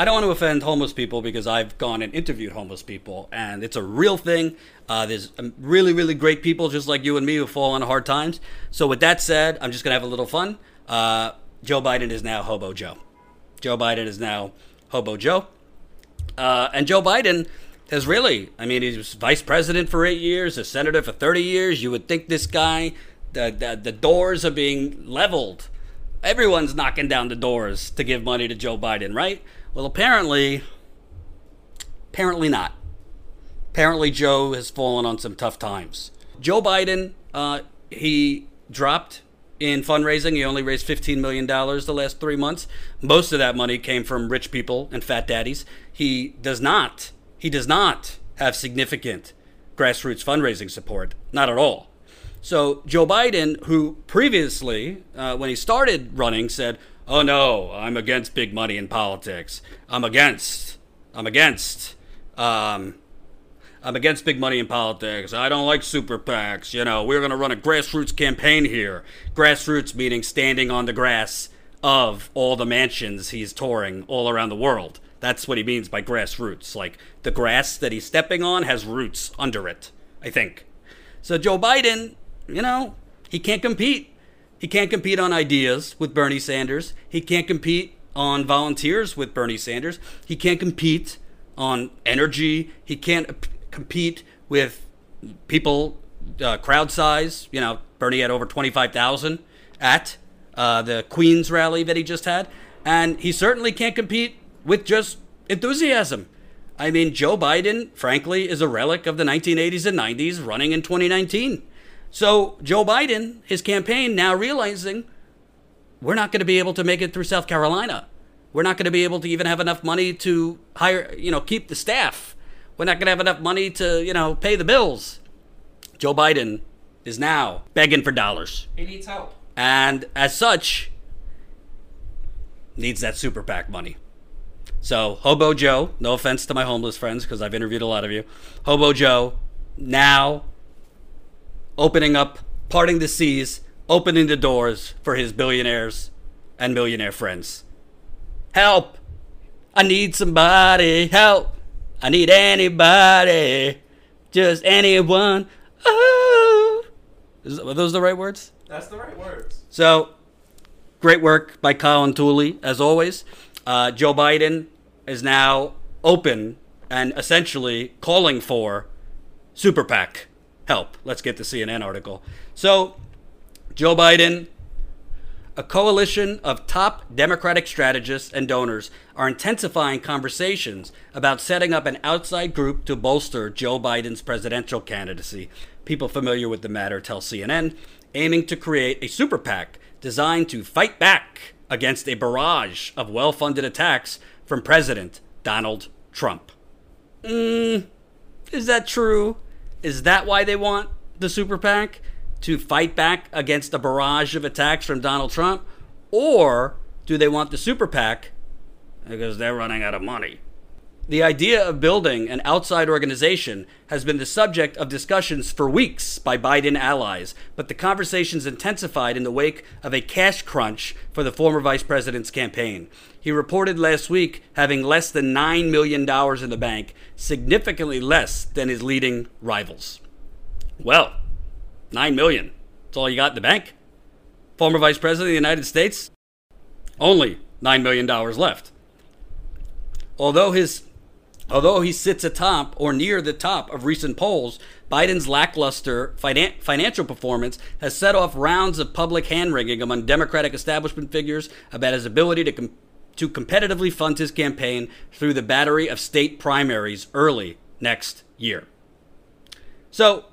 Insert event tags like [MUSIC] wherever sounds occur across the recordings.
I don't want to offend homeless people because I've gone and interviewed homeless people, and it's a real thing. Uh, there's um, really, really great people just like you and me who fall on hard times. So, with that said, I'm just going to have a little fun. Uh, Joe Biden is now Hobo Joe. Joe Biden is now Hobo Joe. Uh, and Joe Biden has really, I mean, he was vice president for eight years, a senator for 30 years. You would think this guy, the, the, the doors are being leveled. Everyone's knocking down the doors to give money to Joe Biden, right? Well, apparently, apparently not. Apparently, Joe has fallen on some tough times. Joe Biden, uh, he dropped in fundraising. He only raised $15 million the last three months. Most of that money came from rich people and fat daddies. He does not, he does not have significant grassroots fundraising support. Not at all. So Joe Biden, who previously, uh, when he started running, said, oh no, I'm against big money in politics. I'm against, I'm against, um, I'm against big money in politics. I don't like super PACs. You know, we're going to run a grassroots campaign here. Grassroots meaning standing on the grass of all the mansions he's touring all around the world. That's what he means by grassroots. Like the grass that he's stepping on has roots under it, I think. So Joe Biden, you know, he can't compete. He can't compete on ideas with Bernie Sanders. He can't compete on volunteers with Bernie Sanders. He can't compete on energy. He can't compete with people, uh, crowd size. You know, Bernie had over 25,000 at uh, the Queens rally that he just had. And he certainly can't compete with just enthusiasm. I mean, Joe Biden, frankly, is a relic of the 1980s and 90s running in 2019. So, Joe Biden, his campaign now realizing we're not going to be able to make it through South Carolina. We're not going to be able to even have enough money to hire, you know, keep the staff. We're not going to have enough money to, you know, pay the bills. Joe Biden is now begging for dollars. He needs help. And as such, needs that super PAC money. So, Hobo Joe, no offense to my homeless friends because I've interviewed a lot of you. Hobo Joe now opening up, parting the seas, opening the doors for his billionaires and millionaire friends. Help! I need somebody. Help! I need anybody. Just anyone. Oh. Is, are those the right words? That's the right words. So, great work by Colin Tooley, as always. Uh, Joe Biden is now open and essentially calling for super PAC help. Let's get the CNN article. So, Joe Biden, a coalition of top Democratic strategists and donors are intensifying conversations about setting up an outside group to bolster Joe Biden's presidential candidacy. People familiar with the matter tell CNN, aiming to create a super PAC designed to fight back against a barrage of well funded attacks from President Donald Trump. Mm, is that true? Is that why they want the super PAC? To fight back against a barrage of attacks from Donald Trump? Or do they want the super PAC because they're running out of money? The idea of building an outside organization has been the subject of discussions for weeks by Biden allies, but the conversations intensified in the wake of a cash crunch for the former vice president's campaign. He reported last week having less than $9 million in the bank, significantly less than his leading rivals. Well, 9 million. That's all you got in the bank. Former vice president of the United States, only $9 million left. Although his Although he sits atop or near the top of recent polls, Biden's lackluster finan- financial performance has set off rounds of public hand wringing among Democratic establishment figures about his ability to, com- to competitively fund his campaign through the battery of state primaries early next year. So,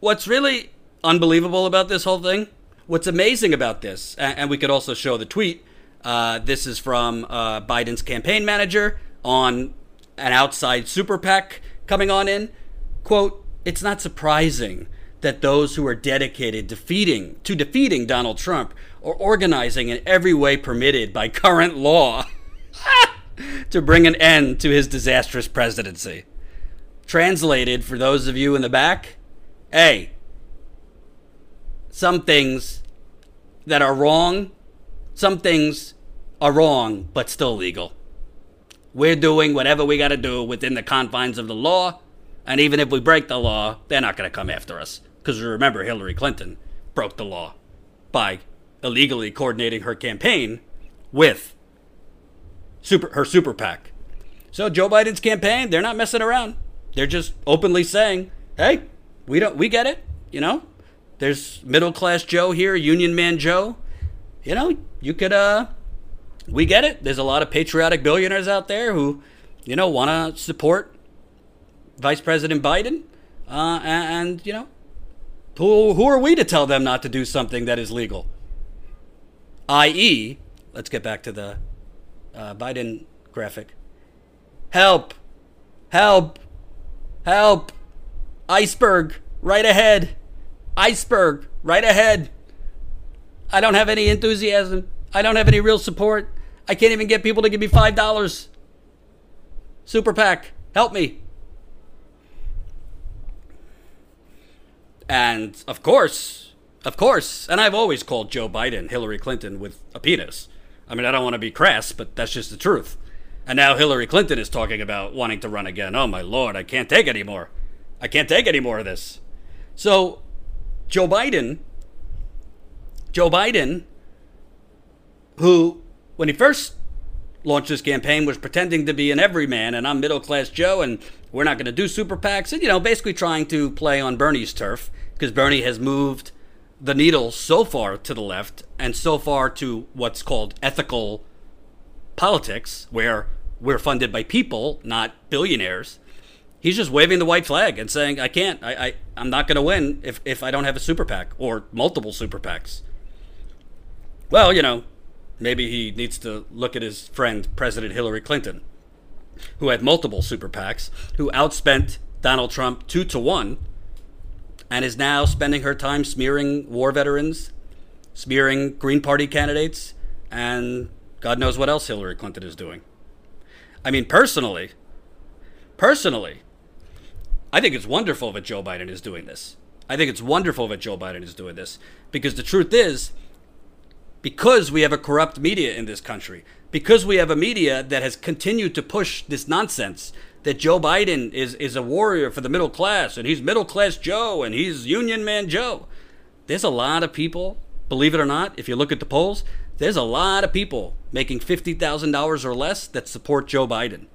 what's really unbelievable about this whole thing? What's amazing about this, and, we could also show the tweet. Uh, this is from uh, Biden's campaign manager on an outside super PAC coming on in. Quote, it's not surprising that those who are dedicated defeating to defeating Donald Trump are organizing in every way permitted by current law [LAUGHS] to bring an end to his disastrous presidency. Translated for those of you in the back, hey, some things that are wrong, some things are wrong but still legal. We're doing whatever we got to do within the confines of the law. And even if we break the law, they're not going to come after us. Because remember, Hillary Clinton broke the law by illegally coordinating her campaign with super, her super PAC. So Joe Biden's campaign, they're not messing around. They're just openly saying, "Hey, we don't we get it, you know? There's middle class Joe here, union man Joe. You know, you could uh we get it. There's a lot of patriotic billionaires out there who, you know, want to support Vice President Biden. Uh, and, and, you know, who, who are we to tell them not to do something that is legal? I.e., let's get back to the uh, Biden graphic. Help! Help! Help! Iceberg! Right ahead! Iceberg! Right ahead! I don't have any enthusiasm. I don't have any real support. I can't even get people to give me $5. Super PAC, help me. And of course, of course, and I've always called Joe Biden Hillary Clinton with a penis. I mean, I don't want to be crass, but that's just the truth. And now Hillary Clinton is talking about wanting to run again. Oh my lord, I can't take anymore. I can't take any more of this. So, Joe Biden, Joe Biden who, when he first launched this campaign, was pretending to be an everyman, and I'm middle class Joe, and we're not going to do super PACs, and you know, basically trying to play on Bernie's turf because Bernie has moved the needle so far to the left and so far to what's called ethical politics, where we're funded by people, not billionaires. He's just waving the white flag and saying, "I can't. I, I I'm not going to win if if I don't have a super PAC or multiple super PACs." Well, you know, Maybe he needs to look at his friend, President Hillary Clinton, who had multiple super PACs, who outspent Donald Trump two to one, and is now spending her time smearing war veterans, smearing Green Party candidates, and God knows what else Hillary Clinton is doing. I mean, personally, personally, I think it's wonderful that Joe Biden is doing this. I think it's wonderful that Joe Biden is doing this because the truth is, because we have a corrupt media in this country, because we have a media that has continued to push this nonsense that Joe Biden is, is a warrior for the middle class and he's middle class Joe and he's Union Man Joe. There's a lot of people, believe it or not, if you look at the polls, there's a lot of people making $50,000 or less that support Joe Biden.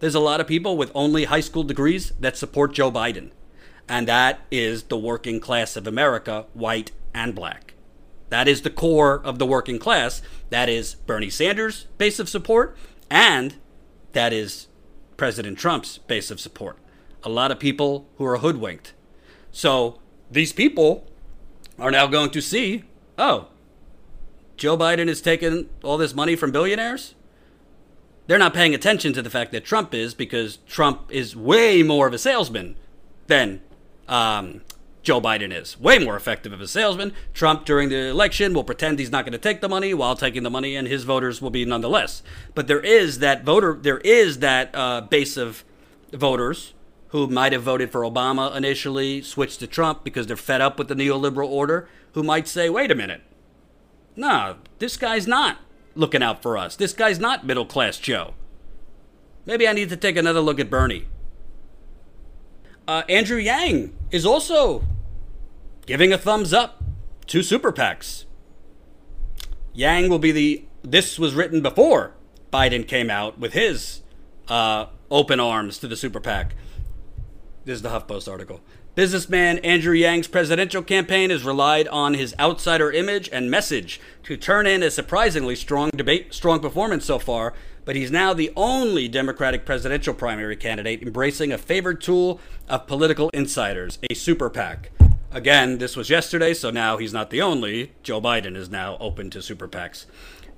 There's a lot of people with only high school degrees that support Joe Biden. And that is the working class of America, white and black. That is the core of the working class. That is Bernie Sanders' base of support, and that is President Trump's base of support. A lot of people who are hoodwinked. So these people are now going to see oh, Joe Biden is taking all this money from billionaires? They're not paying attention to the fact that Trump is because Trump is way more of a salesman than um, Joe Biden is. Way more effective of a salesman. Trump, during the election, will pretend he's not going to take the money while taking the money, and his voters will be nonetheless. But there is that voter, there is that uh, base of voters who might have voted for Obama initially, switched to Trump because they're fed up with the neoliberal order, who might say, wait a minute. Nah, this guy's not looking out for us. This guy's not middle class Joe. Maybe I need to take another look at Bernie. Uh, Andrew Yang is also giving a thumbs up to super PACs. Yang will be the. This was written before Biden came out with his uh, open arms to the super PAC. This is the HuffPost article. Businessman Andrew Yang's presidential campaign has relied on his outsider image and message to turn in a surprisingly strong debate, strong performance so far. But he's now the only Democratic presidential primary candidate embracing a favored tool of political insiders, a super PAC. Again, this was yesterday, so now he's not the only. Joe Biden is now open to super PACs.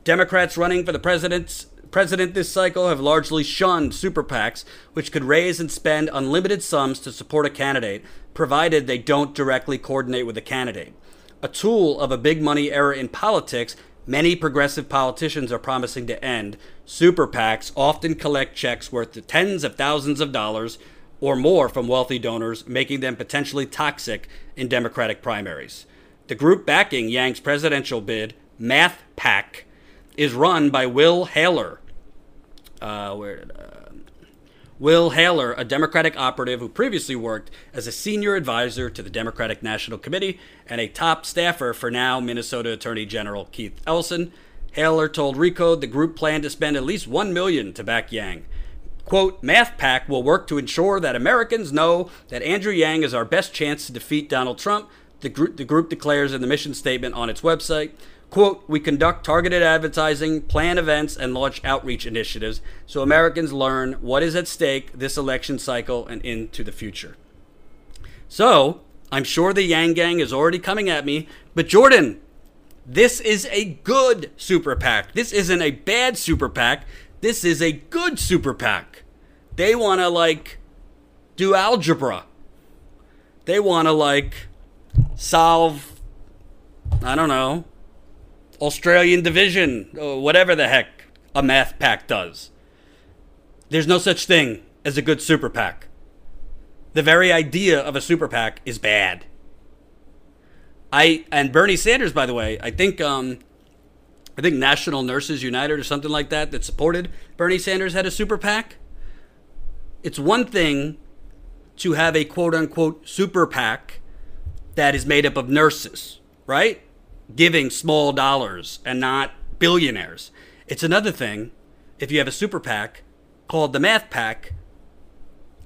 Democrats running for the president's president this cycle have largely shunned super PACs, which could raise and spend unlimited sums to support a candidate, provided they don't directly coordinate with the candidate. A tool of a big money era in politics, many progressive politicians are promising to end. Super PACs often collect checks worth tens of thousands of dollars or more from wealthy donors, making them potentially toxic in Democratic primaries. The group backing Yang's presidential bid, Math PAC, is run by Will Haler, Uh, where uh, Will Haler, a Democratic operative who previously worked as a senior advisor to the Democratic National Committee and a top staffer for now Minnesota Attorney General Keith Ellison. Haler told Recode the group planned to spend at least one million to back Yang. Quote, MathPAC will work to ensure that Americans know that Andrew Yang is our best chance to defeat Donald Trump, the group, the group declares in the mission statement on its website. Quote, we conduct targeted advertising, plan events, and launch outreach initiatives so Americans learn what is at stake this election cycle and into the future. So, I'm sure the Yang Gang is already coming at me, but Jordan, this is a good super PAC. This isn't a bad super PAC. This is a good super PAC. They want to, like, do algebra. They want to, like, solve, I don't know, Australian division, or whatever the heck a Math PAC does. There's no such thing as a good super PAC. The very idea of a super PAC is bad. I and Bernie Sanders, by the way, I think um, I think National Nurses United or something like that that supported Bernie Sanders had a super PAC. It's one thing to have a quote unquote super PAC that is made up of nurses, right? giving small dollars and not billionaires. It's another thing if you have a super PAC called the Math PAC.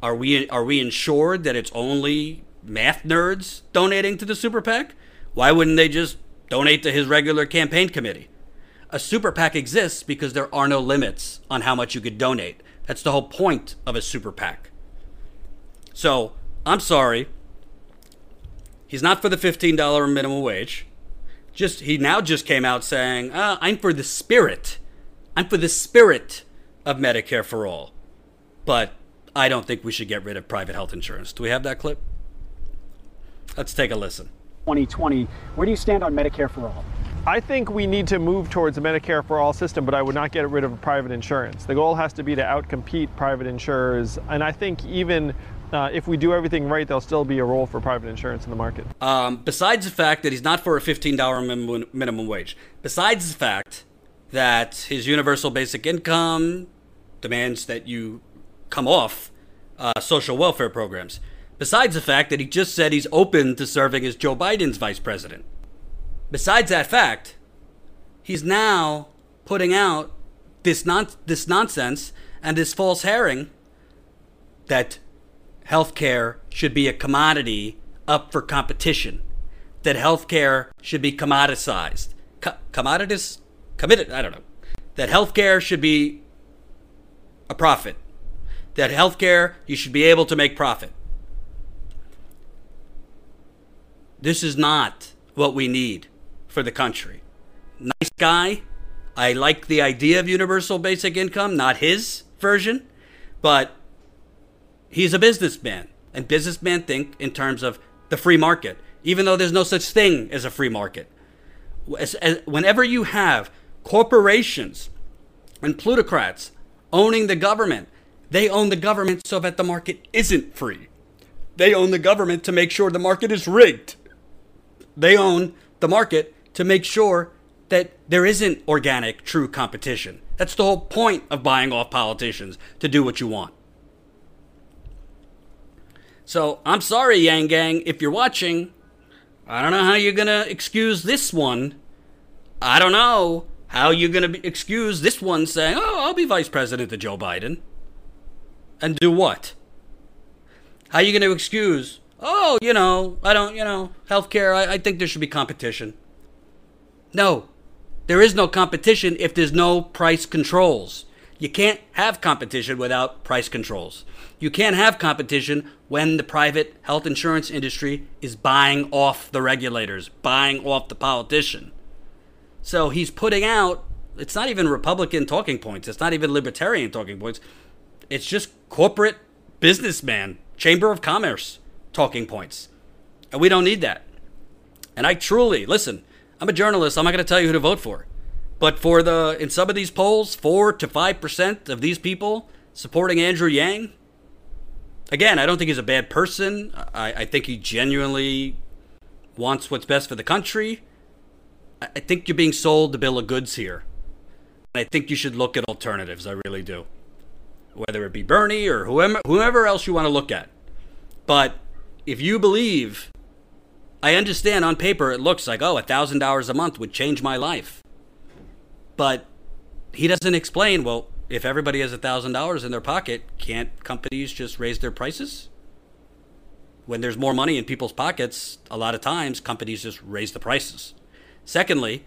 Are we are we ensured that it's only math nerds donating to the super PAC? Why wouldn't they just donate to his regular campaign committee? A super PAC exists because there are no limits on how much you could donate. That's the whole point of a super PAC. So I'm sorry. He's not for the $15 minimum wage just he now just came out saying, uh, "I'm for the spirit. I'm for the spirit of Medicare for all." But I don't think we should get rid of private health insurance. Do we have that clip? Let's take a listen. 2020. Where do you stand on Medicare for all? I think we need to move towards a Medicare for all system, but I would not get rid of private insurance. The goal has to be to outcompete private insurers, and I think even uh, if we do everything right, there'll still be a role for private insurance in the market. Um, besides the fact that he's not for a $15 minimum, minimum wage, besides the fact that his universal basic income demands that you come off uh, social welfare programs, besides the fact that he just said he's open to serving as Joe Biden's vice president. Besides that fact, he's now putting out this non- this nonsense and this false herring that healthcare should be a commodity up for competition, that healthcare should be commoditized. Co-? Committed? I don't know. That healthcare should be a profit. That healthcare, you should be able to make profit. This is not what we need for the country. Nice guy. I like the idea of universal basic income, not his version, but He's a businessman, and businessmen think in terms of the free market, even though there's no such thing as a free market. Whenever you have corporations and plutocrats owning the government, they own the government so that the market isn't free. They own the government to make sure the market is rigged. They own the market to make sure that there isn't organic, true competition. That's the whole point of buying off politicians to do what you want. So I'm sorry, Yang Gang, if you're watching. I don't know how you're gonna excuse this one. I don't know how you're gonna excuse this one saying, "Oh, I'll be vice president to Joe Biden," and do what? How are you gonna excuse? Oh, you know, I don't, you know, healthcare. I, I think there should be competition. No, there is no competition if there's no price controls. You can't have competition without price controls. You can't have competition when the private health insurance industry is buying off the regulators, buying off the politician. So he's putting out, it's not even Republican talking points, it's not even libertarian talking points. It's just corporate businessman, Chamber of Commerce talking points. And we don't need that. And I truly, listen, I'm a journalist, I'm not going to tell you who to vote for. But for the in some of these polls, four to five percent of these people supporting Andrew Yang. Again, I don't think he's a bad person. I, I think he genuinely wants what's best for the country. I, I think you're being sold the bill of goods here. I think you should look at alternatives. I really do. whether it be Bernie or whoever, whoever else you want to look at. But if you believe, I understand on paper it looks like, oh, $1,000 a month would change my life. But he doesn't explain, well, if everybody has $1,000 in their pocket, can't companies just raise their prices? When there's more money in people's pockets, a lot of times companies just raise the prices. Secondly,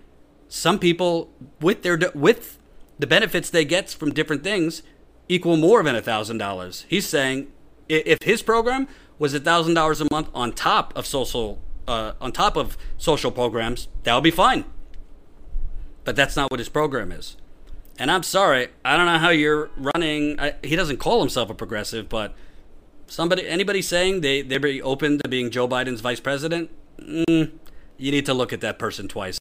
some people with their with the benefits they get from different things equal more than $1,000. He's saying if his program was $1,000 a month on top of social uh, on top of social programs, that would be fine. But that's not what his program is. And I'm sorry, I don't know how you're running. I, he doesn't call himself a progressive, but somebody, anybody saying they they're open to being Joe Biden's vice president, mm, you need to look at that person twice.